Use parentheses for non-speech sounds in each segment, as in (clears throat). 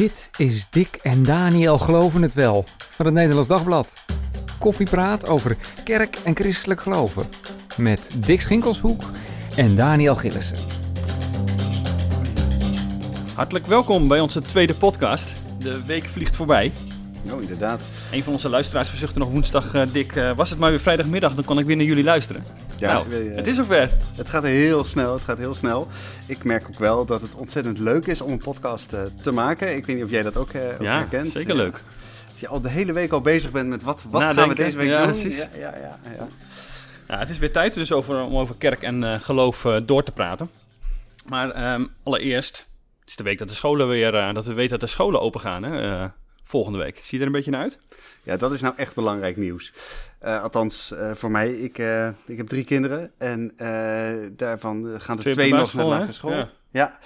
Dit is Dick en Daniel Geloven het Wel van het Nederlands Dagblad. Koffiepraat over kerk en christelijk geloven. Met Dick Schinkelshoek en Daniel Gillissen. Hartelijk welkom bij onze tweede podcast. De week vliegt voorbij. Oh, inderdaad. Een van onze luisteraars verzuchtte nog woensdag, eh, Dick, eh, was het maar weer vrijdagmiddag, dan kon ik weer naar jullie luisteren. Ja, nou, eh, het is zover. Het gaat heel snel, het gaat heel snel. Ik merk ook wel dat het ontzettend leuk is om een podcast eh, te maken. Ik weet niet of jij dat ook, ook Ja, herkent. zeker Ja. leuk. Als je al de hele week al bezig bent met wat, wat gaan we deze week Ja, doen. precies. Ja, ja, ja, ja. Ja, het is weer tijd dus over, om over kerk en geloof door te praten. Maar ehm, allereerst, het is de week dat de scholen weer, dat we weten dat de scholen open gaan, hè, volgende week. Zie je er een beetje naar uit? Ja, dat is nou echt belangrijk nieuws. Eh, althans, eh, voor mij. Ik, eh, ik heb drie kinderen en eh, daarvan gaan er Twee nog naar lagere school. Ja. Ja.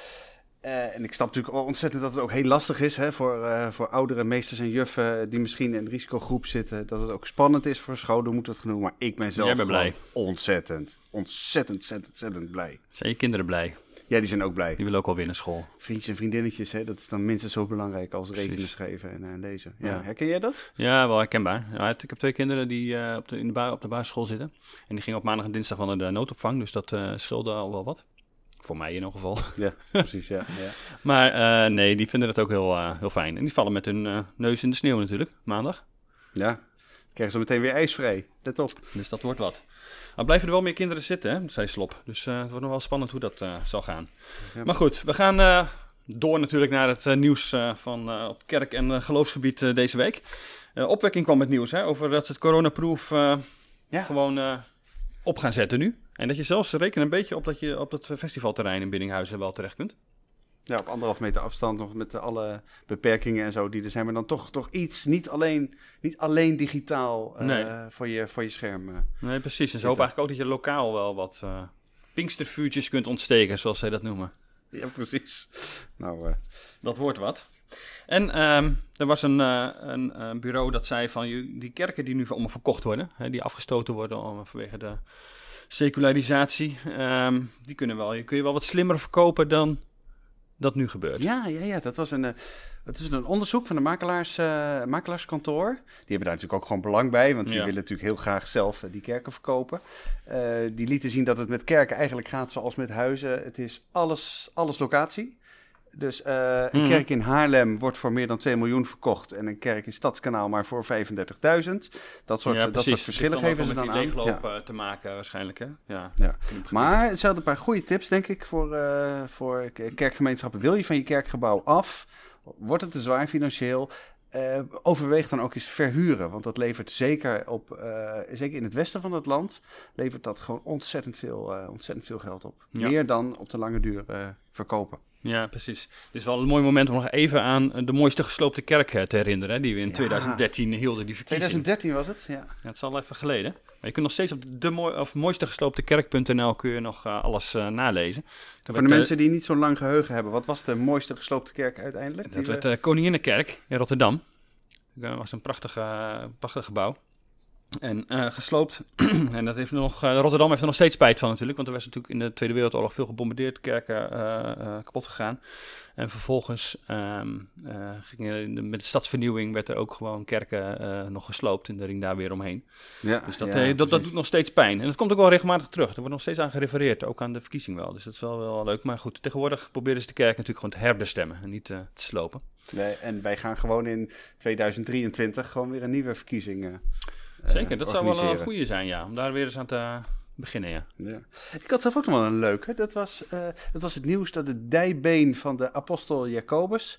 Eh, en ik snap natuurlijk ontzettend dat het ook heel lastig is hè, voor, eh, voor oudere meesters en juffen die misschien in een risicogroep zitten. Dat het ook spannend is voor scholen, moet het genoemd. Maar ik ben zelf blij. ontzettend, ontzettend, ontzettend, ontzettend blij. Zijn je kinderen blij? Ja, die zijn ook blij. Die willen ook alweer naar school. Vriendjes en vriendinnetjes, hè, dat is dan minstens zo belangrijk als rekenen, schrijven en eh, lezen. Ja. Ja. Herken jij dat? Ja, wel herkenbaar. Ja, ik heb twee kinderen die eh, op, de, in de ba- op de basisschool zitten. En die gingen op maandag en dinsdag wel naar de noodopvang. Dus dat eh scheelde al wel wat. Voor mij in ieder geval. Ja, (laughs) precies, ja. ja. Maar nee, die vinden het ook heel, heel fijn. En die vallen met hun neus in de sneeuw natuurlijk, maandag. Ja, krijgen ze meteen weer ijsvrij. Let op. Dus dat wordt wat. Maar blijven er wel meer kinderen zitten, hè? zei Slop. Dus eh, het wordt nog wel spannend hoe dat eh, zal gaan. Ja. Maar goed, we gaan eh, door natuurlijk naar het nieuws van, op kerk- en geloofsgebied deze week. Opwekking kwam met nieuws hè, over dat ze het coronaproof Ja. gewoon op gaan zetten nu. En dat je zelfs rekent een beetje op dat je op dat festivalterrein in Biddinghuizen wel terecht kunt. Ja, op anderhalf meter afstand nog met alle beperkingen en zo die er zijn. Maar dan toch, toch iets, niet alleen, niet alleen digitaal Nee. voor, je, voor je scherm. eh. Nee, precies. En ze hopen eigenlijk ook dat je lokaal wel wat eh pinkstervuurtjes kunt ontsteken, zoals zij dat noemen. Ja, precies. Nou, Dat wordt wat. En ehm, er was een, een, bureau dat zei van die kerken die nu allemaal verkocht worden, hè, die afgestoten worden om- vanwege de secularisatie, ehm, die kunnen wel, je kun je wel wat slimmer verkopen dan dat nu gebeurt. ja, ja, ja, dat was een, het is een onderzoek van de makelaars, eh, makelaarskantoor. Die hebben daar natuurlijk ook gewoon belang bij, want die Ja. willen natuurlijk heel graag zelf eh, die kerken verkopen. Die lieten zien dat het met kerken eigenlijk gaat zoals met huizen. Het is alles, alles locatie. Dus eh, een Mhm. kerk in Haarlem wordt voor meer dan 2 miljoen verkocht. En een kerk in Stadskanaal maar voor 35.000. Dat soort, Ja, dat soort precies. verschillen geven ze dan aan. Ja. eh, te maken waarschijnlijk, hè? Ja. Ja. Maar ze hadden een paar goede tips, denk ik, voor, eh, voor kerkgemeenschappen. Wil je van je kerkgebouw af? Wordt het te zwaar financieel? Overweeg dan ook eens verhuren. Want dat levert zeker, op, zeker in het westen van het land, levert dat gewoon ontzettend veel, ontzettend veel geld op. Ja. Meer dan op de lange duur verkopen. Ja, precies. Is wel een mooi moment om nog even aan eh, de mooiste gesloopte kerk eh, te herinneren, hè, die we in Ja. 2013 hielden, die verkiezing. 2013 was het, ja. Ja, het is al even geleden. Maar je kunt nog steeds op de mooi, of mooistegeslooptekerk.nl kun je nog eh, alles nalezen. Voor de mensen die niet zo'n lang geheugen hebben, wat was de mooiste gesloopte kerk uiteindelijk? dat werd we- de Koninginnenkerk in Rotterdam. Dat was een prachtig, prachtig gebouw. En eh, gesloopt. (clears throat) en dat heeft nog, eh, Rotterdam heeft er nog steeds spijt van natuurlijk. Want er was natuurlijk in de Tweede Wereldoorlog veel gebombardeerd. Kerken eh, kapot gegaan. En vervolgens ehm, eh, gingen in de- met de stadsvernieuwing werd er ook gewoon kerken nog gesloopt. In de ring daar weer omheen. ja, Dus dat, ja, dat, doet nog steeds pijn. En dat komt ook wel regelmatig terug. Er wordt nog steeds aan gerefereerd, ook aan de verkiezing wel. Dus dat is wel, wel leuk. Maar goed, tegenwoordig proberen ze de kerk natuurlijk gewoon te herbestemmen en niet te slopen. Nee, en wij gaan gewoon in 2023 gewoon weer een nieuwe verkiezing. Eh, Zeker, dat zou wel een goede zijn, ja. Om daar weer eens aan te beginnen, ja. Ja. Ik had zelf ook nog wel een leuke. Dat was, eh, dat was het nieuws dat het dijbeen van de apostel Jacobus...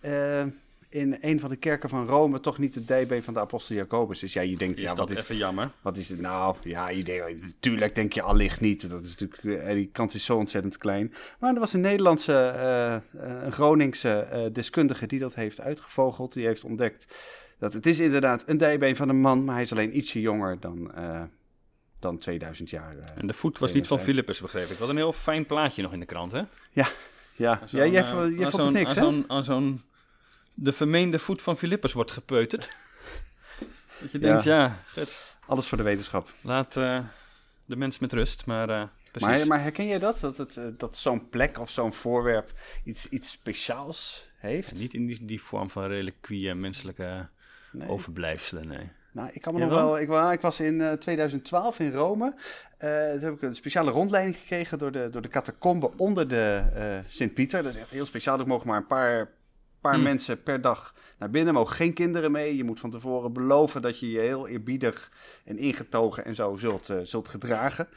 eh, in een van de kerken van Rome toch niet het dijbeen van de apostel Jacobus is. Ja, je denkt, Is ja, dat wat is, even jammer? wat is dit nou? Ja, je denkt, natuurlijk denk je allicht niet. Dat is natuurlijk, die kans is zo ontzettend klein. Maar er was een Nederlandse, een Groningse deskundige die dat heeft uitgevogeld. Die heeft ontdekt dat het is inderdaad een dijbeen van een man, maar hij is alleen ietsje jonger dan, eh, dan 2000 jaar. eh. En de voet was niet van 2000. Philippus, begreep ik. Wat een heel fijn plaatje nog in de krant, hè? Ja, ja. Ja jij, eh, vond- jij aan vond het zo'n- niks, aan hè? zo'n- Aan zo'n... De vermeende voet van Philippus wordt gepeuterd. (laughs) dat je denkt, ja, gut, Alles voor de wetenschap. laat de mens met rust. Maar. Maar, maar herken jij dat? Dat, het, dat zo'n plek of zo'n voorwerp iets, iets speciaals heeft? Niet in die, die vorm van reliquieën, menselijke Nee. overblijfselen, nee. Nou, ik kan me nog wel? Ik, wa- ik was in eh, 2012 in Rome. Eh toen heb ik een speciale rondleiding gekregen door de, door de catacombe onder de eh, Sint-Pieter. Dat is echt heel speciaal. Er mogen maar een paar, paar Hmm. mensen per dag naar binnen. Er mogen geen kinderen mee. Je moet van tevoren beloven dat je je heel eerbiedig en ingetogen en zo zult, eh, zult gedragen.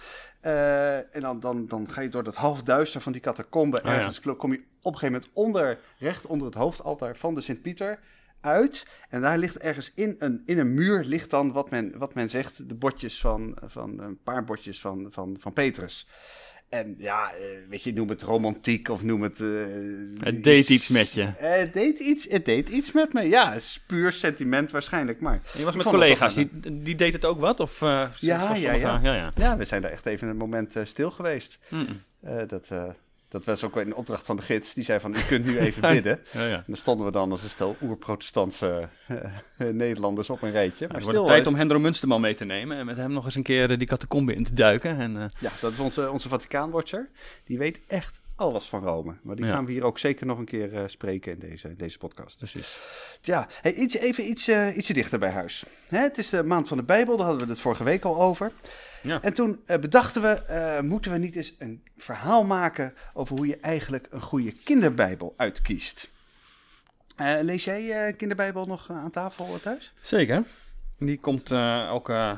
Eh, en dan, dan, dan ga je door dat halfduister van die catacombe Oh ja. ergens. Kom je op een gegeven moment onder, recht onder het hoofdaltaar van de Sint-Pieter uit. En daar ligt ergens in een, in een muur ligt dan wat men, wat men zegt, de botjes van, van een paar botjes van, van, van Petrus. En ja, eh, weet je, noem het romantiek of noem het... eh, Het deed iets met je. Eh, Het deed iets, het deed iets met me. Ja, het is puur sentiment waarschijnlijk, maar... En je was met collega's, die, die deed het ook wat? Of, eh, Ja, ja, ja. ja, ja. Ja, we zijn daar echt even een moment stil geweest. Mm. Eh, dat, eh, dat was ook een opdracht van de gids. Die zei van, u kunt nu (laughs) even bidden. Ja, ja. En dan stonden we dan als een stel oerprotestantse eh, eh, Nederlanders op een rijtje. Maar het wordt tijd is- om Hendro Munsterman mee te nemen en met hem nog eens een keer eh, die catacombe in te duiken. En, Ja, dat is onze, onze Vaticaanwatcher. Die weet echt alles van Rome. Maar die Ja. gaan we hier ook zeker nog een keer spreken in deze, deze podcast. precies. Ja, hey, iets, even iets, ietsje dichter bij huis. Hè, het is de maand van de Bijbel, daar hadden we het vorige week al over. Ja. En toen eh, bedachten we, eh, moeten we niet eens een verhaal maken over hoe je eigenlijk een goede kinderbijbel uitkiest. Eh, lees jij kinderbijbel nog aan tafel thuis? Zeker. Die komt elke,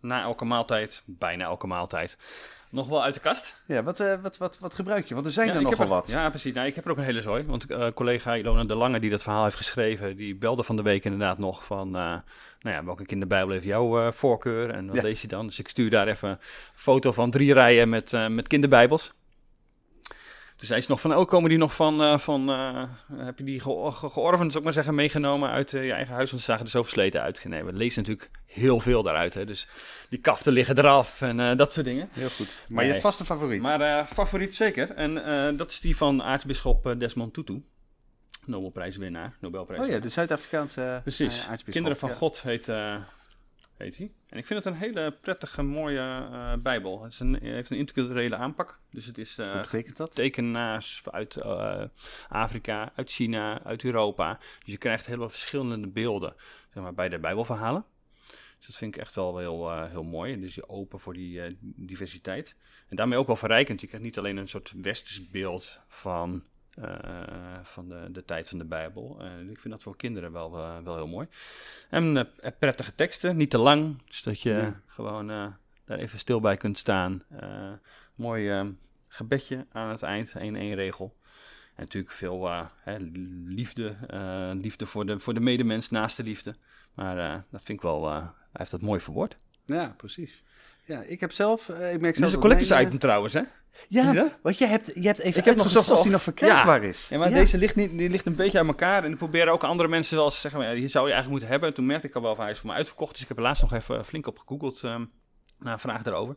na elke maaltijd, bijna elke maaltijd, nog wel uit de kast. Ja, wat, eh, wat, wat, wat gebruik je? Want er zijn Ja, er nogal heb er- wat. Ja, precies. Nou, ik heb er ook een hele zooi. Want eh, collega Ilona de Lange, die dat verhaal heeft geschreven, die belde van de week inderdaad nog van... eh, nou ja, welke kinderbijbel heeft jouw voorkeur en wat Ja. lees je dan? Dus ik stuur daar even een foto van drie rijen met, met kinderbijbels. Dus hij is nog van, oh, komen die nog van, eh, van eh, heb je die ge ge georven, zou ik maar zeggen, meegenomen uit eh, je eigen huis? Want ze zagen er zo versleten uit. Nee, we lezen natuurlijk heel veel daaruit, hè. Dus die kaften liggen eraf en dat soort dingen. Heel goed. Maar Nee. je vaste favoriet? Maar favoriet zeker. En dat is die van aartsbisschop Desmond Tutu. Nobelprijswinnaar, oh Nobelprijs. ja, de Zuid-Afrikaanse Precies. aartsbisschop. Kinderen van Ja. God heet, heet hij. En ik vind het een hele prettige, mooie eh, bijbel. Het is een, heeft een interculturele aanpak. Dus het is Wat betekent dat? tekenaars uit eh, Afrika, uit China, uit Europa. Dus je krijgt hele verschillende beelden zeg maar, bij de Bijbelverhalen. Dus dat vind ik echt wel heel, heel mooi. Dus je open voor die diversiteit. En daarmee ook wel verrijkend. Je krijgt niet alleen een soort westers beeld van, van de, de tijd van de Bijbel. Eh, ik vind dat voor kinderen wel, eh, wel heel mooi. En eh, prettige teksten, niet te lang. Dus dat je Ja. gewoon eh, daar even stil bij kunt staan. Eh, mooi eh, gebedje aan het eind, één één regel. En natuurlijk veel eh, hè, liefde, eh, liefde voor de, voor de medemens, naast de liefde. Maar eh, dat vind ik wel, eh, hij heeft dat mooi verwoord. Ja, precies. Ja, ik heb zelf... eh, ik merk Het is zelf een collectors eh, item trouwens, hè? Ja, want je hebt, je hebt even Ik heb nog uitgezocht of die nog gezocht. verkrijgbaar is. Ja, maar deze ligt, niet, die ligt een beetje uit elkaar. En ik probeer ook andere mensen wel eens te zeggen, maar ja, die zou je eigenlijk moeten hebben. En toen merkte ik al wel van, hij is voor mij uitverkocht. Dus ik heb er laatst nog even flink op gegoogeld ehm naar een vraag daarover.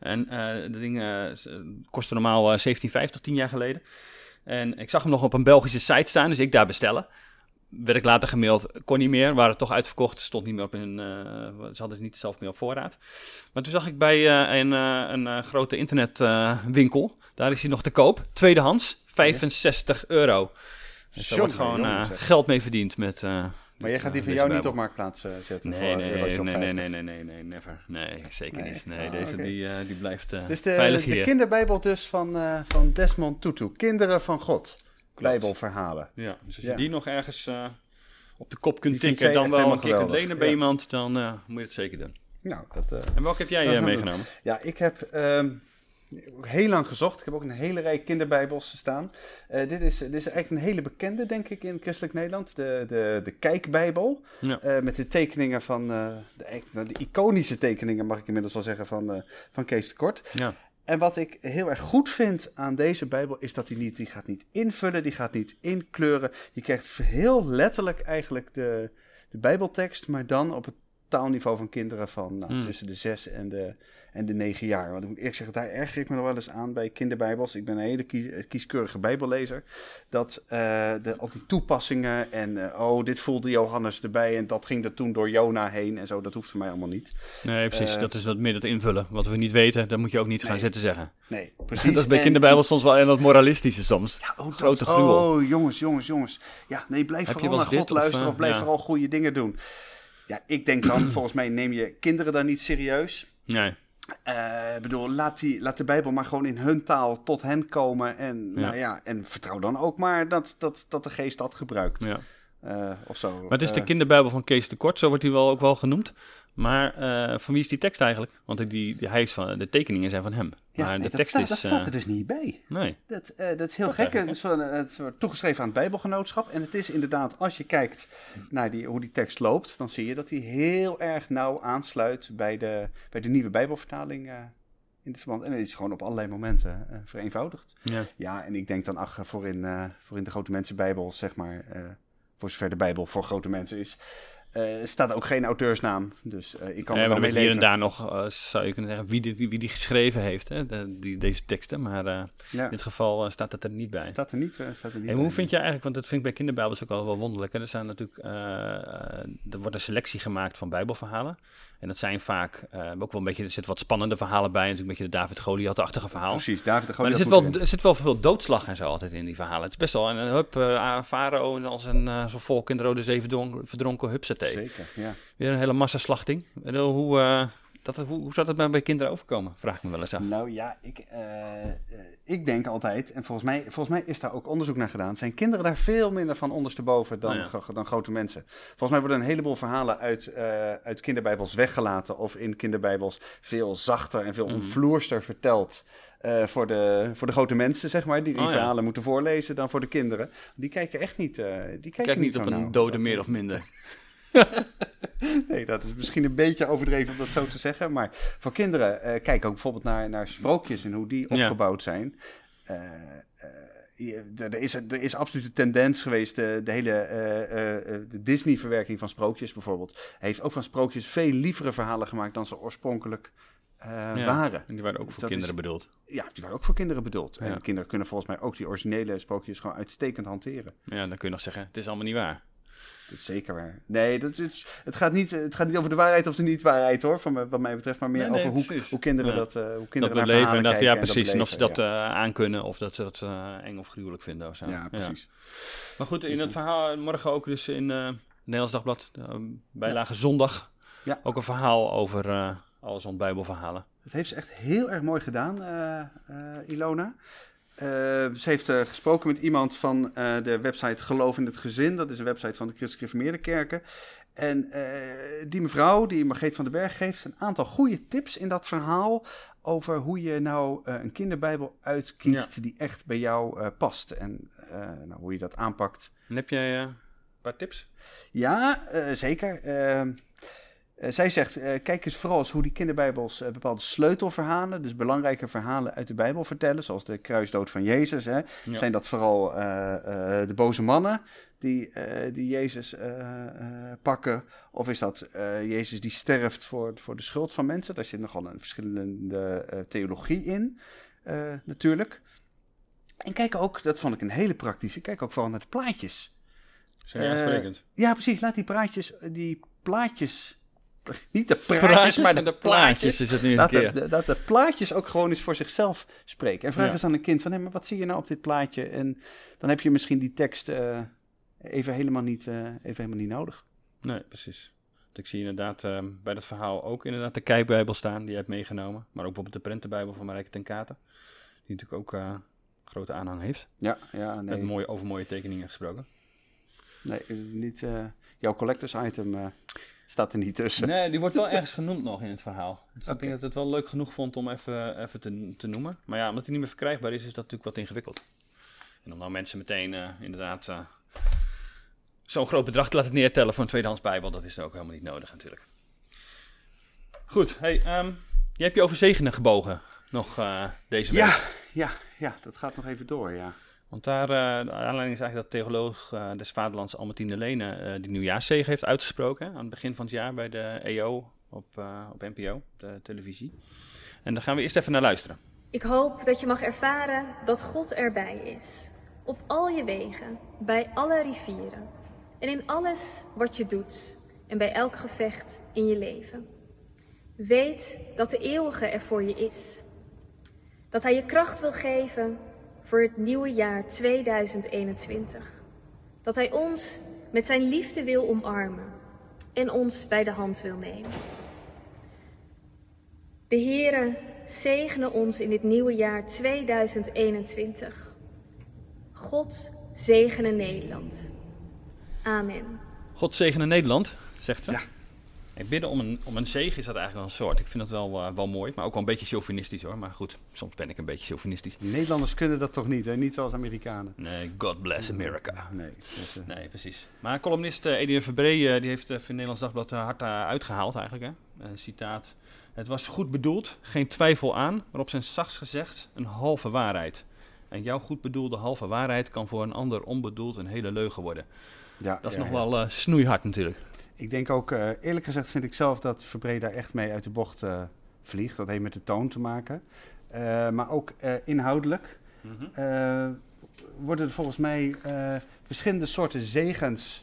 En eh de ding eh, eh, kostte normaal eh, 17,50 tien jaar geleden. En ik zag hem nog op een Belgische site staan, dus ik daar bestellen. Werd ik later gemaild, kon niet meer, waren toch uitverkocht, stond niet meer op hun, eh, ze hadden ze niet zelf meer op voorraad. Maar toen zag ik bij eh, een, eh, een grote internetwinkel, daar is hij nog te koop, tweedehands, 65 euro. Dus daar wordt gewoon jongen, geld mee verdiend met... Maar jij gaat die van jou niet op marktplaats zetten Nee, nee, nee, nee, nee, 50. nee, never. Nee, zeker niet. Nee, Ah, deze die, die blijft eh, Dus de, de kinderbijbel dus van, van Desmond Tutu. Kinderen van God. Bijbelverhalen. Ja, dus als je die nog ergens eh, op de kop kunt tikken, dan wel een keer kunt lenen bij Ja. iemand, dan eh, moet je het zeker doen. Nou, dat... eh, En welke heb jij meegenomen? Ja, ik heb ehm, heel lang gezocht. Ik heb ook een hele rij kinderbijbels staan. Dit, is, dit is eigenlijk een hele bekende, denk ik, in christelijk Nederland. De, de, de Kijkbijbel. Ja. Met de tekeningen van, de, de iconische tekeningen, mag ik inmiddels wel zeggen, van, van Kees de Kort. Ja. En wat ik heel erg goed vind aan deze Bijbel is dat hij niet, die gaat niet invullen, die gaat niet inkleuren. Je krijgt heel letterlijk eigenlijk de, de Bijbeltekst, maar dan op het taalniveau van kinderen van nou, Hmm. tussen de zes en de, en de negen jaar. Want ik moet eerlijk zeggen, daar erger ik me nog wel eens aan bij kinderbijbels. Ik ben een hele kies- eh, kieskeurige bijbellezer. Dat eh, de, al die toepassingen en eh, oh, dit voelde Johannes erbij en dat ging er toen door Jona heen en zo. Dat hoeft voor mij allemaal niet. Nee, precies. Dat is wat meer dat invullen. Wat we niet weten, dat moet je ook niet gaan zitten zeggen. Nee, (laughs) precies. dat is bij En- kinderbijbel soms wel en dat moralistische soms. Ja, oh, Grote dat- gruwel. Oh, jongens, jongens, jongens. Ja, nee, blijf Heb vooral naar God dit luisteren of, blijf ja. vooral goede dingen doen. Ja, ik denk dan, (clears throat) volgens mij neem je kinderen dan niet serieus. Nee. Ik bedoel, laat, die, laat de Bijbel maar gewoon in hun taal tot hen komen. En, Ja. nou ja, en vertrouw dan ook maar dat, dat, dat de geest dat gebruikt. Ja. Eh, of zo. Maar het is de Eh, kinderbijbel van Kees de Kort, zo wordt hij wel ook wel genoemd. Maar van wie is die tekst eigenlijk? Want die, die, hij is van, de tekeningen zijn van hem. Ja, maar de dat, tekst staat, is... dat staat eh, er dus niet bij. nee. Dat, eh, dat is heel gek. Het is, van, eh, het wordt toegeschreven aan het Bijbelgenootschap. En het is inderdaad, als je kijkt naar die, hoe die tekst loopt, dan zie je dat die heel erg nauw aansluit bij de, bij de nieuwe Bijbelvertaling. eh, in dit verband. En het is gewoon op allerlei momenten eh, vereenvoudigd. Ja. Ja, en ik denk dan, ach, voor in, eh, voor in de grote mensenbijbel, zeg maar, eh, voor zover de Bijbel voor grote mensen is, eh, staat ook geen auteursnaam. Dus eh, ik kan Ja, er wel mee hier en daar nog, eh, zou je kunnen zeggen, wie die, wie, wie die geschreven heeft, hè, de- die, deze teksten. Maar Ja, in dit geval staat dat er niet bij. staat er niet. staat er niet bij. hoe vind je eigenlijk, want dat vind ik bij kinderbijbels ook al wel wonderlijk. Hè? Er, zijn natuurlijk, er wordt een selectie gemaakt van bijbelverhalen. En dat zijn vaak ook wel een beetje, er zitten wat spannende verhalen bij. Natuurlijk een beetje de David Goliath-achtige verhaal. Precies, David de Maar er Goliath zit, wel, er zit wel veel doodslag en zo altijd in die verhalen. Het is best wel een, hup, farao en als een volk in de Rode Zee verdronken, verdronken Zeker, ja. Weer een hele massaslachting. Dan hoe, eh, dat, hoe, hoe zou dat nou bij kinderen overkomen? Vraag ik me wel eens af. Nou ja, ik, eh, eh, ik denk altijd, en volgens mij, volgens mij is daar ook onderzoek naar gedaan, zijn kinderen daar veel minder van ondersteboven dan, Oh ja. dan grote mensen. Volgens mij worden een heleboel verhalen uit, eh, uit kinderbijbels weggelaten of in kinderbijbels veel zachter en veel Mhm. omvloerster verteld. eh, voor, de, voor de grote mensen, zeg maar, die die Oh ja. verhalen moeten voorlezen dan voor de kinderen. Die kijken echt niet. eh, die kijken Kijk niet zo op een dode meer of minder. (laughs) (laughs) Nee, dat is misschien een beetje overdreven om dat zo te zeggen. Maar voor kinderen, eh kijk ook bijvoorbeeld naar, naar sprookjes en hoe die Ja. opgebouwd zijn. Je- er, is, er is absoluut een tendens geweest, de, de hele de Disney-verwerking van sprookjes bijvoorbeeld, heeft ook van sprookjes veel lievere verhalen gemaakt dan ze oorspronkelijk Ja, waren. En die waren ook Dus voor kinderen is- bedoeld. Ja, die waren ook voor kinderen bedoeld. Ja. En kinderen kunnen volgens mij ook die originele sprookjes gewoon uitstekend hanteren. Ja, dan kun je nog zeggen, het is allemaal niet waar. Dat is zeker waar. Nee, dat, is, het, gaat niet, het gaat niet over de waarheid of de niet-waarheid hoor, van, wat mij betreft, maar meer Nee, nee, over hoe, hoe kinderen Ja. dat, eh, hoe Dat kinderen naar beleven en dat, kijken ja en precies. En of ze dat beleven, eh aankunnen of dat ze dat eh, eng of gruwelijk vinden of zo. ja. ja, precies. Maar goed, in het verhaal morgen ook dus in eh Nederlands Dagblad, bijlage zondag, Ja. ook een verhaal over eh alles rond bijbelverhalen. Dat heeft ze echt heel erg mooi gedaan, eh, eh, Ilona. Eh, ze heeft eh, gesproken met iemand van eh, de website Geloof in het Gezin. Dat is een website van de Christelijk Gereformeerde Kerken. En die mevrouw, die Margreet van den Berg, geeft een aantal goede tips in dat verhaal over hoe je nou een kinderbijbel uitkiest die echt bij jou past. En nou, hoe je dat aanpakt. En heb jij een paar tips? Ja, zeker. Eh, zij zegt, eh, kijk eens vooral eens hoe die kinderbijbels eh, bepaalde sleutelverhalen, dus belangrijke verhalen uit de Bijbel vertellen, zoals de kruisdood van Jezus. Hè. Ja. Zijn dat vooral de boze mannen die, die Jezus pakken? Of is dat Jezus die sterft voor, voor de schuld van mensen? Daar zit nogal een verschillende theologie in, natuurlijk. En kijk ook, dat vond ik een hele praktische, kijk ook vooral naar de plaatjes. Zijn aansprekend. Ja, precies. Laat die praatjes, die plaatjes, niet de praatjes, maar de, plaatjes. is het nu een Laat keer. de, dat de plaatjes ook gewoon eens voor zichzelf spreken. En vraag Ja. eens aan een kind van, hé, maar wat zie je nou op dit plaatje? En dan heb je misschien die tekst eh, even, helemaal niet, eh, even helemaal niet nodig. Nee, precies. Want Ik zie inderdaad eh, bij dat verhaal ook inderdaad de kijkbijbel staan, die je hebt meegenomen. Maar ook bijvoorbeeld de prentenbijbel van Marijke ten Katen. Die natuurlijk ook grote aanhang heeft. Ja, ja nee. Met mooie, over mooie tekeningen gesproken. nee niet, jouw collectors item staat er niet tussen. Nee, die wordt wel ergens genoemd nog in het verhaal. Dus ik denk dat het wel leuk genoeg vond om even, even te, te noemen. Maar ja, omdat hij niet meer verkrijgbaar is, is dat natuurlijk wat ingewikkeld. En om nou mensen meteen eh, inderdaad eh, zo'n groot bedrag te laten neertellen voor een tweedehands bijbel, dat is ook helemaal niet nodig natuurlijk. Goed, hey, ehm, je hebt je over zegenen gebogen nog eh, deze week. Ja, ja, ja, dat gaat nog even door, ja. Want daar, de aanleiding is eigenlijk dat theoloog uh, des Vaderlands Albertine Lene uh, die nieuwjaarszegen heeft uitgesproken aan het begin van het jaar bij de EO op, op NPO, de televisie. En daar gaan we eerst even naar luisteren. Ik hoop dat je mag ervaren dat God erbij is. Op al je wegen, bij alle rivieren en in alles wat je doet en bij elk gevecht in je leven. Weet dat de eeuwige er voor je is. Dat hij je kracht wil geven voor het nieuwe jaar 2021. Dat hij ons met zijn liefde wil omarmen en ons bij de hand wil nemen. De Heere zegene ons in dit nieuwe jaar 2021. God zegene Nederland. Amen. God zegene Nederland, zegt ze. Ja. Ik bidden om een, om een zegen is dat eigenlijk wel een soort. Ik vind dat wel, uh, wel mooi, maar ook wel een beetje chauvinistisch hoor. Maar goed, soms ben ik een beetje chauvinistisch. Nederlanders kunnen dat toch niet, hè? Niet zoals Amerikanen. Nee, God bless America. Nee, uh... nee precies. Maar columnist uh, Edwin Verbree, die heeft uh, voor Nederlands Dagblad hard uitgehaald eigenlijk. Hè? citaat. Het was goed bedoeld, geen twijfel aan, maar op zijn zachts gezegd een halve waarheid. En jouw goed bedoelde halve waarheid kan voor een ander onbedoeld een hele leugen worden. Ja, dat is nog wel snoeihard natuurlijk. Ik denk ook, uh, eerlijk gezegd vind ik zelf dat Verbree daar echt mee uit de bocht uh, vliegt. Dat heeft met de toon te maken. maar ook inhoudelijk mm -hmm. worden er volgens mij verschillende soorten zegens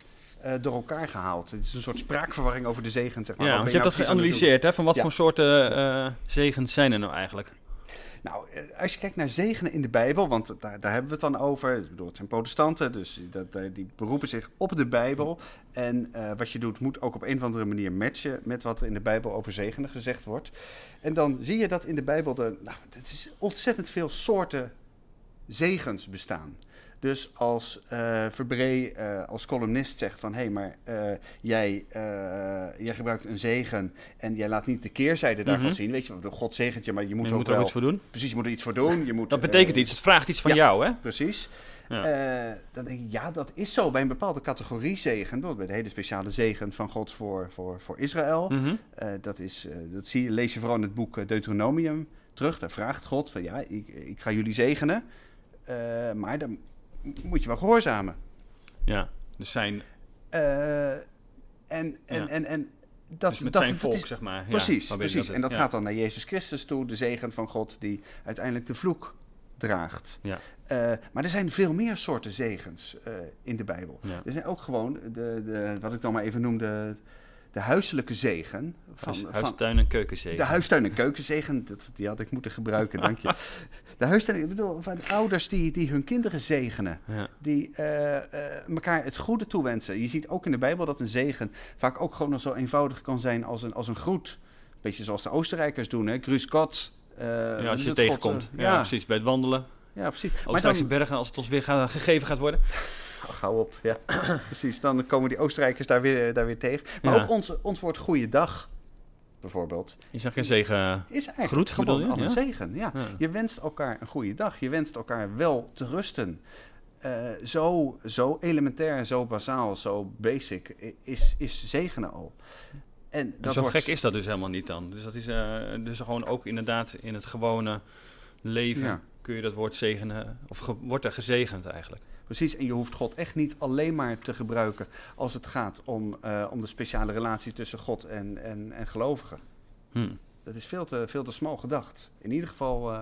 door elkaar gehaald. Het is een soort spraakverwarring over de zegens. Zeg maar. Ja, want je, hebt nou dat geanalyseerd, hè? Van wat voor soorten zegens zijn er nou eigenlijk? Nou, eh, als je kijkt naar zegenen in de Bijbel, want daar, daar hebben we het dan over. Ik bedoel, het zijn protestanten, dus dat, die beroepen zich op de Bijbel. En uh, wat je doet, moet ook op een of andere manier matchen met wat er in de Bijbel over zegenen gezegd wordt. En dan zie je dat in de Bijbel, de, nou, het is ontzettend veel soorten zegens bestaan. Dus als uh, Verbree uh, als columnist zegt van... hé, hey, maar uh, jij, jij gebruikt een zegen en jij laat niet de keerzijde daarvan Mhm. zien. Weet je, God zegent je, maar je moet, Je ook moet er wel... iets voor doen. Precies, je moet er iets voor doen. Je moet, Dat betekent iets, het vraagt iets van ja. jou, hè? Precies. Ja. Eh, dan denk ik, ja, dat is zo bij een bepaalde categorie zegen. Bijvoorbeeld bij de hele speciale zegen van God voor, voor, voor Israël. Mhm. Eh, dat, is, eh, dat zie je, lees je vooral in het boek eh, Deuteronomium terug. Daar vraagt God van, ja, ik, ik ga jullie zegenen. Eh, maar dan moet je wel gehoorzamen. Ja, dus zijn, Eh, en, en, Ja. en, en dat, dus met dat, zijn dat volk, is- zeg maar. Ja, Precies, waarbij precies. dat- en dat ja. gaat dan naar Jezus Christus toe, de zegen van God, die uiteindelijk de vloek draagt. Ja. Eh, maar er zijn veel meer soorten zegens eh, in de Bijbel. Ja. Er zijn ook gewoon, de, de, wat ik dan maar even noemde, de huiselijke zegen. Van, Huis, van huistuin en keukenzegen. de huistuin- en keukenzegen, dat, die had ik moeten gebruiken, dank je. (laughs) De huistuin, ik bedoel, van ouders die, die hun kinderen zegenen Ja. die eh, eh, elkaar het goede toewensen. Je ziet ook in de Bijbel dat een zegen vaak ook gewoon nog zo eenvoudig kan zijn als een, als een groet. Beetje zoals de Oostenrijkers doen, hè? Gott. eh, Ja, als je het tegenkomt. God, ja, ja, precies. Bij het wandelen. ja, precies. Maar Oostenrijkse dan, bergen, als het ons weer gegeven gaat worden. Hou op, ja. (clears throat) precies. Dan komen die Oostenrijkers daar weer, daar weer tegen. Maar Ja. ook ons, ons woord goeiedag, bijvoorbeeld, Je zag geen zegen. is eigenlijk Groet, gewoon je? een Ja? zegen. Ja. Ja. Je wenst elkaar een goede dag. Je wenst elkaar wel te rusten. Eh, zo, zo elementair, zo bazaal, zo basic is, is zegenen al. En En dat zo wordt, gek is dat dus helemaal niet dan. Dus dat is eh, dus gewoon ook inderdaad in het gewone leven Ja. kun je dat woord zegenen. Of wordt er gezegend eigenlijk. Precies, en je hoeft God echt niet alleen maar te gebruiken als het gaat om, eh, om de speciale relatie tussen God en, en, en gelovigen. Hm. Dat is veel te, veel te smal gedacht. In ieder geval eh,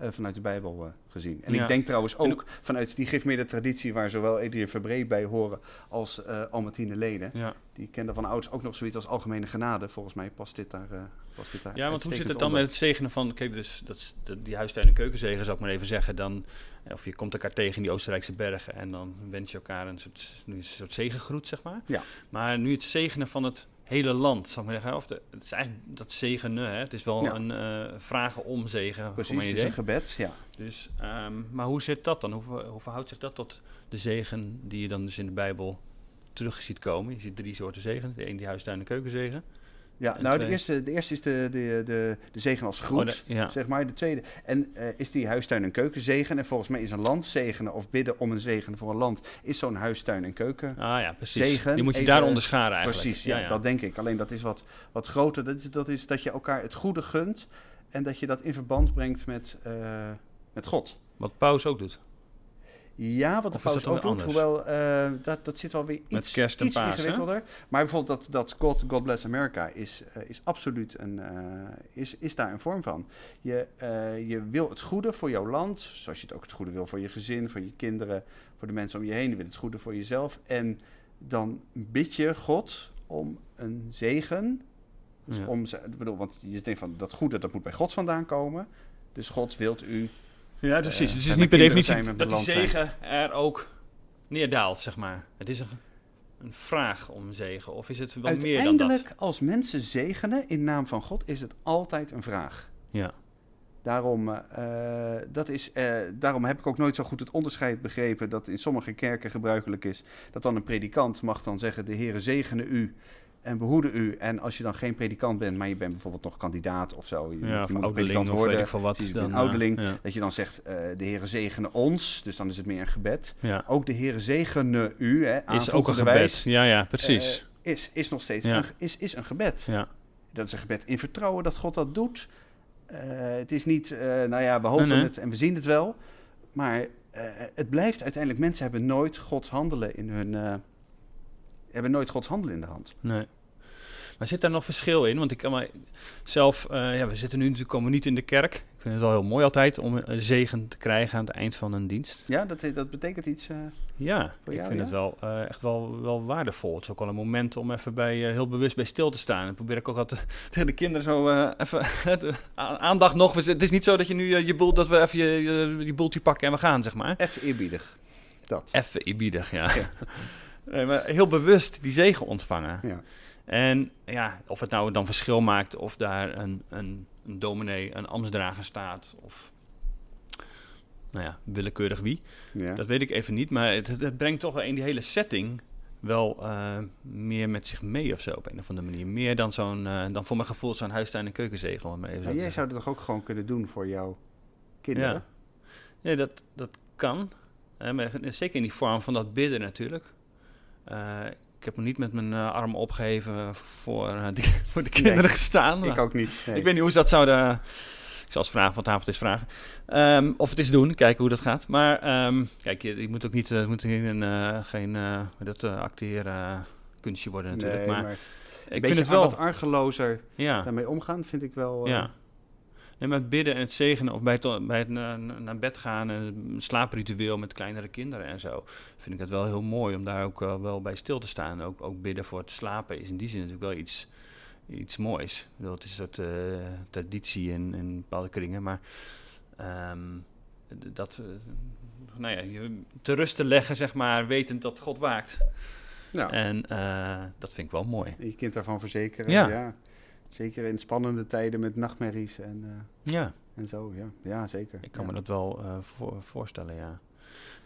vanuit de Bijbel eh, gezien. En Ja. ik denk trouwens En ook vanuit die gifmeerde traditie waar zowel Adrian Verbree bij horen als eh Albertine Leden. Ja. Die kenden van ouds ook nog zoiets als algemene genade. Volgens mij past dit daar, eh past dit daar Ja, want hoe zit het dan onder. met het zegenen van... Kijk, dus, dat is de- die huistuin- en keukenzegen, zou ik maar even zeggen. Dan, eh, of je komt elkaar tegen in die Oostenrijkse bergen... en dan wens je elkaar een soort, een soort zegengroet, zeg maar. Ja. Maar nu het zegenen van het hele land, zal ik maar zeggen. Of de, het is eigenlijk dat zegenen, hè. Het is wel Ja. een eh, vragen om zegen, Precies, het is een gebed. Ja. Dus, ehm, maar hoe zit dat dan? Hoe, hoe verhoudt zich dat tot de zegen die je dan dus in de Bijbel terug ziet komen? Je ziet drie soorten zegen. De een die huistuin- en keukenzegen. Ja, nou, de eerste, de eerste is de, de, de, de zegen als groet, Oh, de- ja. zeg maar. De tweede en, eh, is die huistuin- en keukenzegen. En volgens mij is een land zegenen of bidden om een zegen voor een land... is zo'n huistuin- en keuken. Ah ja, precies. Zegen, die moet je even- daar onderscharen eigenlijk. Precies, ja, dat denk ik. Alleen dat is wat, wat groter. Dat is, dat is dat je elkaar het goede gunt... en dat je dat in verband brengt met, eh, met God. Wat Paus ook doet. Ja, wat de paus dan ook doet, hoewel eh, dat, dat zit wel weer Met iets, kerst en iets Pasen? ingewikkelder. Maar bijvoorbeeld dat, dat God, God Bless America is, eh, is absoluut een, eh, is, is daar een vorm van. Je, je wil het goede voor jouw land, zoals je het ook het goede wil voor je gezin, voor je kinderen, voor de mensen om je heen. Je wil het goede voor jezelf. En dan bid je God om een zegen. Dus Ja. om, bedoel, want je denkt van dat goede, dat moet bij God vandaan komen. Dus God wilt u Ja, precies. Dus het is niet per definitie dat die zegen er ook neerdaalt, zeg maar. Het is een, een vraag om zegen. Of is het wel meer dan Uiteindelijk, dat? als mensen zegenen in naam van God, is het altijd een vraag. Ja. Daarom, eh, dat is, eh, daarom heb ik ook nooit zo goed het onderscheid begrepen dat in sommige kerken gebruikelijk is. Dat dan een predikant mag dan zeggen, de Heere zegene u en behoede u. En als je dan geen predikant bent, maar je bent bijvoorbeeld nog kandidaat of zo. Je, Ja, je moet predikant worden. weet ik wat. precies, Dan, een ouderling. ja. Dat je dan zegt, eh, de Heere zegene ons. Dus dan is het meer een gebed. ja. Ook de Heere zegene u. Hè, Is ook een gebed. wijs, Ja, ja, precies. eh, is, is nog steeds een, is, is een gebed. ja. Dat is een gebed in vertrouwen dat God dat doet. Eh, het is niet, nou ja, we hopen Nee, nee. het en we zien het wel. Maar het blijft uiteindelijk, mensen hebben nooit Gods handelen in hun... hebben nooit Gods handelen in de hand. Nee. Maar zit daar nog verschil in? Want ik kan maar zelf, eh, ja, we zitten nu natuurlijk komen niet in de kerk. Ik vind het wel heel mooi altijd om een zegen te krijgen aan het eind van een dienst. Ja, dat, dat betekent iets... eh, Ja, Voor ik jou, vind ja? het wel eh, echt wel, wel waardevol. Het is ook wel een moment om even bij, heel bewust bij stil te staan. En probeer ik ook altijd (laughs) tegen de kinderen zo even (laughs) aandacht nog. Het is niet zo dat je nu je boel, dat we even je, je, je boeltje pakken en we gaan, zeg maar. even eerbiedig. Dat. Even eerbiedig, ja. (laughs) Nee, maar heel bewust die zegen ontvangen. Ja. En ja, of het nou dan verschil maakt of daar een, een, een dominee, een ambtsdrager staat of nou ja, willekeurig wie. Ja. Dat weet ik even niet, maar het, het brengt toch wel in die hele setting wel eh, meer met zich mee of zo op een of andere manier. Meer dan zo'n, eh, dan voor mijn gevoel zo'n huistuin- en keukenzegel. maar even jij zou dat toch ook gewoon kunnen doen voor jouw kinderen? Ja. Nee, dat, dat kan. Eh, maar zeker in die vorm van dat bidden natuurlijk. Eh, ik heb nog niet met mijn eh, arm opgeheven voor, eh, die, (laughs) voor de kinderen gestaan. Ik ook niet. nee. ik weet niet hoe ze dat zouden... Ik zal eens vragen, vanavond eens vragen. Ehm, of het is doen, kijken hoe dat gaat. Maar ehm, kijk, je, je moet ook niet, het moet geen, een, eh, geen dat uh, acteren kunstje worden natuurlijk. Nee, maar, maar ik vind het wel wat argelozer Ja, daarmee omgaan, vind ik wel... ja. Maar het bidden en het zegenen of bij het, bij het naar bed gaan en een slaapritueel met kleinere kinderen en zo, vind ik het wel heel mooi om daar ook eh, wel bij stil te staan. Ook, ook bidden voor het slapen is in die zin natuurlijk wel iets, iets moois. Ik bedoel, het is een soort eh, traditie in, in bepaalde kringen, maar ehm, dat, eh, nou ja, je te rust te leggen, zeg maar, wetend dat God waakt. En dat vind ik wel mooi. Je kind daarvan verzekeren. Ja. Ja. Zeker in spannende tijden met nachtmerries en, eh, Ja. en zo. Ja, ja zeker. Ik kan ja. me dat wel eh, voor, voorstellen, ja.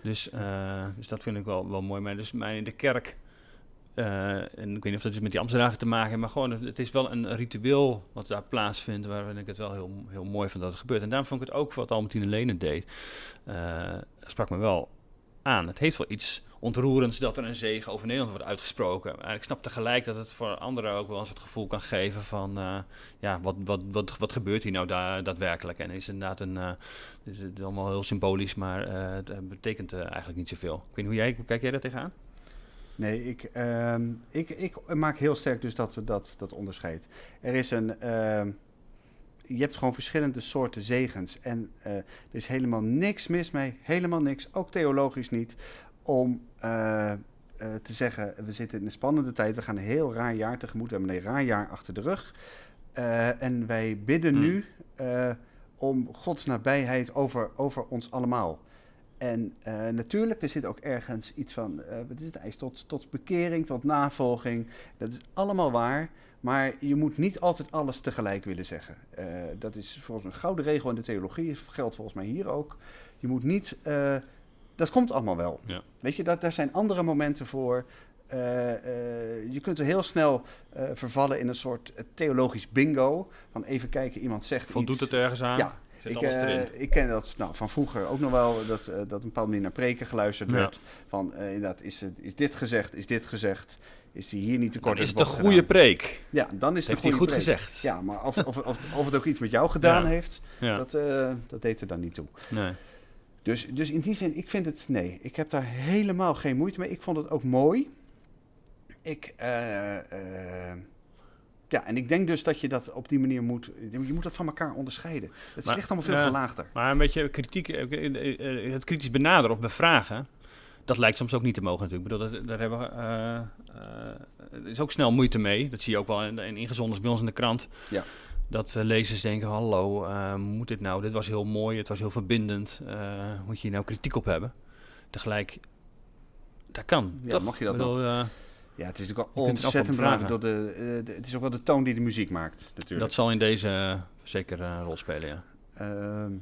Dus, eh, dus dat vind ik wel, wel mooi. Maar dus mij in de kerk, en ik weet niet of dat dus met die Amsterdam te maken heeft, maar gewoon, het, is wel een ritueel wat daar plaatsvindt, waarin ik het wel heel, heel mooi vind dat het gebeurt. En daarom vond ik het ook wat Albertine Lene deed, sprak me wel aan. Het heeft wel iets ontroerends dat er een zegen over Nederland wordt uitgesproken. Maar ik snap tegelijk dat het voor anderen ook wel eens het gevoel kan geven van... eh, ja, wat, wat, wat, wat gebeurt hier nou da daadwerkelijk? En is inderdaad een... het is het allemaal heel symbolisch, maar eh, het betekent eigenlijk niet zoveel. Ik weet niet hoe, jij, hoe kijk jij daar tegenaan? Nee, ik, ehm, ik, ik maak heel sterk dus dat, dat, dat onderscheid. Er is een... ehm, je hebt gewoon verschillende soorten zegens. En er is helemaal niks mis mee. Helemaal niks. Ook theologisch niet. Om eh, eh, te zeggen, we zitten in een spannende tijd. We gaan een heel raar jaar tegemoet. We hebben een raar jaar achter de rug. Eh, en wij bidden Hmm. nu om Gods nabijheid over, over ons allemaal. En natuurlijk, er zit ook ergens iets van, wat is het, eis tot, tot bekering, tot navolging. Dat is allemaal waar, maar je moet niet altijd alles tegelijk willen zeggen. Dat is volgens een gouden regel in de theologie, geldt volgens mij hier ook. Je moet niet, dat komt allemaal wel. Ja. Weet je, dat, daar zijn andere momenten voor. Eh, eh, je kunt er heel snel eh, vervallen in een soort theologisch bingo. Van even kijken, iemand zegt Voldoet iets. het ergens aan? Ja, ik, ik ken dat nou, van vroeger ook nog wel, dat, dat een bepaalde manier naar preken geluisterd Ja. werd. Van inderdaad, is, is dit gezegd, is dit gezegd, is die hier niet te kort Dan is het de een goede gedaan? preek. Ja, dan is het heeft hij goed preek. gezegd. Ja, maar of, of, of, of het ook iets met jou gedaan Ja. heeft, Ja. dat, dat deed er dan niet toe. nee. Dus, dus in die zin, ik vind het, nee, ik heb daar helemaal geen moeite mee. Ik vond het ook mooi. Ik, eh, eh, ja, en ik denk dus dat je dat op die manier moet, je moet dat van elkaar onderscheiden. Het Maar, ligt allemaal veel gelaagder. Maar een beetje kritiek, eh, het kritisch benaderen of bevragen, dat lijkt soms ook niet te mogen natuurlijk. Ik bedoel, dat, daar hebben we, is ook snel moeite mee. Dat zie je ook wel in, in ingezonden bij ons in de krant. Ja. Dat eh, lezers denken, hallo, eh, moet dit nou? Dit was heel mooi, het was heel verbindend. eh, moet je hier nou kritiek op hebben? Tegelijk, dat kan, Ja, toch? mag je dat bedoel, Ja, het is natuurlijk wel ontzettend belangrijk. De, de- het is ook wel de toon die de muziek maakt, natuurlijk. dat zal in deze zeker een rol spelen, ja. Ehm,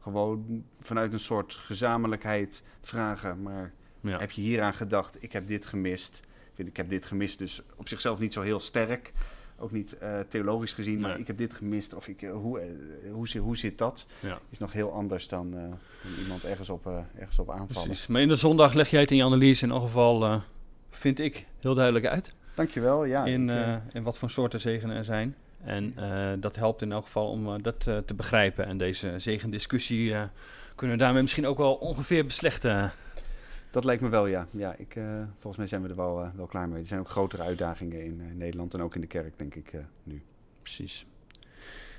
gewoon vanuit een soort gezamenlijkheid vragen. Maar ja. heb je hieraan gedacht? Ik heb dit gemist. Ik, vind, ik heb dit gemist, dus op zichzelf niet zo heel sterk. Ook niet eh, theologisch gezien, maar Nee. ik heb dit gemist. Of ik, eh, hoe, eh, hoe, zi- hoe zit dat? Ja. Is nog heel anders dan, eh, dan iemand ergens op, eh, ergens op aanvallen. Precies. Maar in de zondag leg jij het in je analyse in elk geval, eh, vind ik, heel duidelijk uit. Dankjewel. Ja, in, in wat voor soorten zegenen er zijn. En eh, dat helpt in elk geval om dat eh, te begrijpen. En deze zegendiscussie eh, kunnen we daarmee misschien ook wel ongeveer beslechten. Dat lijkt me wel, ja. ja ik, eh, volgens mij zijn we er wel, eh, wel klaar mee. Er zijn ook grotere uitdagingen in eh, Nederland en ook in de kerk, denk ik, nu. Precies.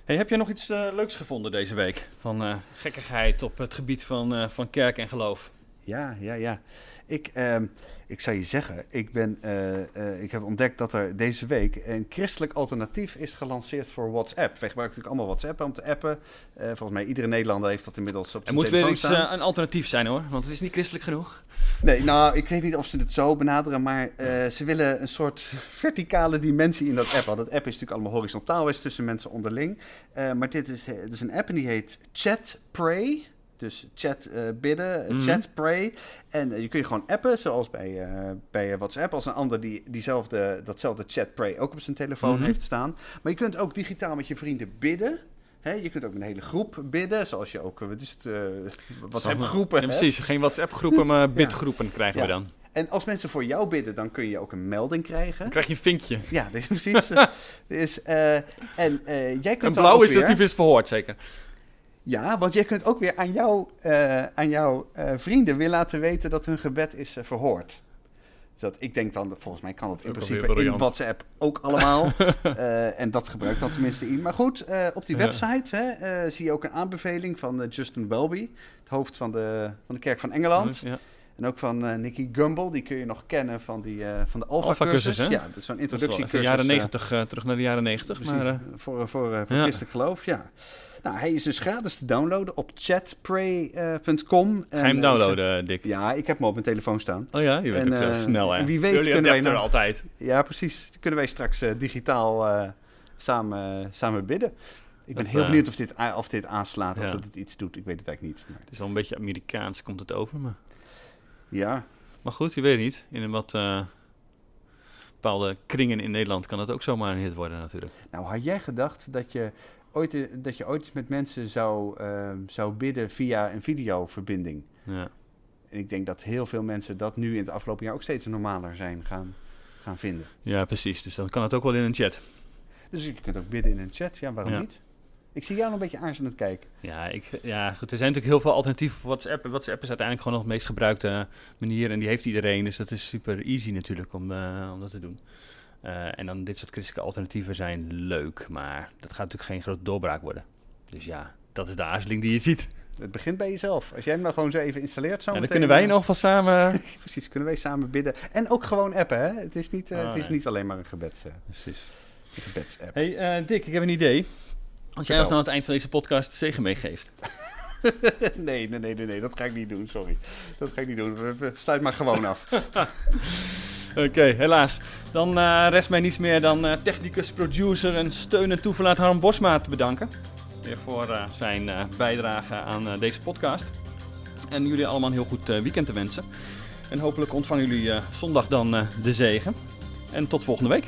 Hey, heb jij nog iets leuks gevonden deze week? Van gekkigheid op het gebied van, van kerk en geloof? Ja, ja, ja. Ik, ehm, ik zou je zeggen, ik, ben, eh, eh, ik heb ontdekt dat er deze week een christelijk alternatief is gelanceerd voor WhatsApp. Wij gebruiken natuurlijk allemaal WhatsApp om te appen. Eh, volgens mij iedere Nederlander heeft dat inmiddels op Er zijn moet weer telefoon iets, staan. eh, een alternatief zijn hoor, want het is niet christelijk genoeg. Nee, nou, ik weet niet of ze het zo benaderen, maar ze willen een soort verticale dimensie in dat app. Want dat app is natuurlijk allemaal horizontaal is tussen mensen onderling. Maar dit is, het is een app en die heet Chat Pray. Dus chat eh, bidden, eh, Mhm. chat pray. En eh, je kun je gewoon appen, zoals bij, bij WhatsApp. Als een ander die diezelfde, datzelfde chat pray ook op zijn telefoon Mhm. heeft staan. Maar je kunt ook digitaal met je vrienden bidden. Je kunt ook een hele groep bidden, zoals je ook, wat is het, WhatsApp groepen Ja, precies, geen WhatsApp groepen, maar (laughs) bidgroepen krijgen we dan. En als mensen voor jou bidden, dan kun je ook een melding krijgen. Dan krijg je een vinkje. Ja, (laughs) precies. (laughs) dus, en jij kunt Een blauw is weer- die vis verhoord zeker. Ja, want jij kunt ook weer aan, jou, eh, aan jouw eh, vrienden weer laten weten dat hun gebed is eh, verhoord. Dus dat, ik denk dan, volgens mij kan dat in principe in. WhatsApp ook allemaal. (laughs) En dat gebruikt dan tenminste in. Maar goed, op die Ja. website hè, zie je ook een aanbeveling van Justin Welby, het hoofd van de, van de Kerk van Engeland. Ja. En ook van eh Nicky Gumbel, die kun je nog kennen van, die, van de Alpha-cursus. Hè? ja, dat is zo'n introductiecursus. jaren eh, 90, eh, terug naar de jaren 90. Precies, Maar, eh, voor, voor, voor ja. christelijk geloof, ja. Nou, hij is dus gratis te downloaden op chatpray.com. ga je hem downloaden, Dick? Ja, ik heb hem op mijn telefoon staan. Oh ja, je bent En, ook zo eh, snel, hè? wie weet Jullie kunnen wij nou- altijd. Ja, precies. Kunnen wij straks eh, digitaal eh, samen, samen bidden. Ik ben Dat, heel eh, benieuwd of dit, of dit aanslaat, of dat het iets doet. Ik weet het eigenlijk niet. Maar, Het is wel een beetje Amerikaans, komt het over. Maar, ja, maar goed, je weet het niet. In een wat eh, bepaalde kringen in Nederland kan het ook zomaar een hit worden natuurlijk. nou had jij gedacht dat je ooit, eh, dat je ooit eens met mensen zou, eh, zou bidden via een videoverbinding? Ja. En ik denk dat heel veel mensen dat nu in het afgelopen jaar ook steeds normaler zijn gaan, gaan vinden. ja, precies. Dus dan kan het ook wel in een chat. Dus je kunt ook bidden in een chat. Ja, waarom Ja. niet? Ik zie jou nog een beetje aarzelend kijken. Ja, ik, ja, goed. Er zijn natuurlijk heel veel alternatieven voor WhatsApp. WhatsApp is uiteindelijk gewoon nog de meest gebruikte manier. En die heeft iedereen. Dus dat is super easy natuurlijk om, eh, om dat te doen. Eh, en dan dit soort christelijke alternatieven zijn leuk. Maar dat gaat natuurlijk geen grote doorbraak worden. Dus ja, dat is de aarzeling die je ziet. Het begint bij jezelf. Als jij hem nou gewoon zo even installeert, zo En dan meteen, kunnen wij eh, nog van samen... (laughs) Precies, kunnen wij samen bidden. En ook gewoon appen, hè? Het is niet, eh, Oh, het is nee. niet alleen maar een, gebeds, Precies. een gebedsapp. Hey eh, Dick, ik heb een idee. Als jij ons nou aan het eind van deze podcast zegen meegeeft. (laughs) nee, nee, nee, nee, nee, dat ga ik niet doen, sorry. Dat ga ik niet doen. Sluit maar gewoon af. (laughs) Oké, helaas. Dan eh, rest mij niets meer dan eh, technicus, producer en steun en toeverlaat Harm Bosma te bedanken. Weer voor eh, zijn bijdrage aan deze podcast. En jullie allemaal een heel goed weekend te wensen. En hopelijk ontvangen jullie zondag dan de zegen. En tot volgende week.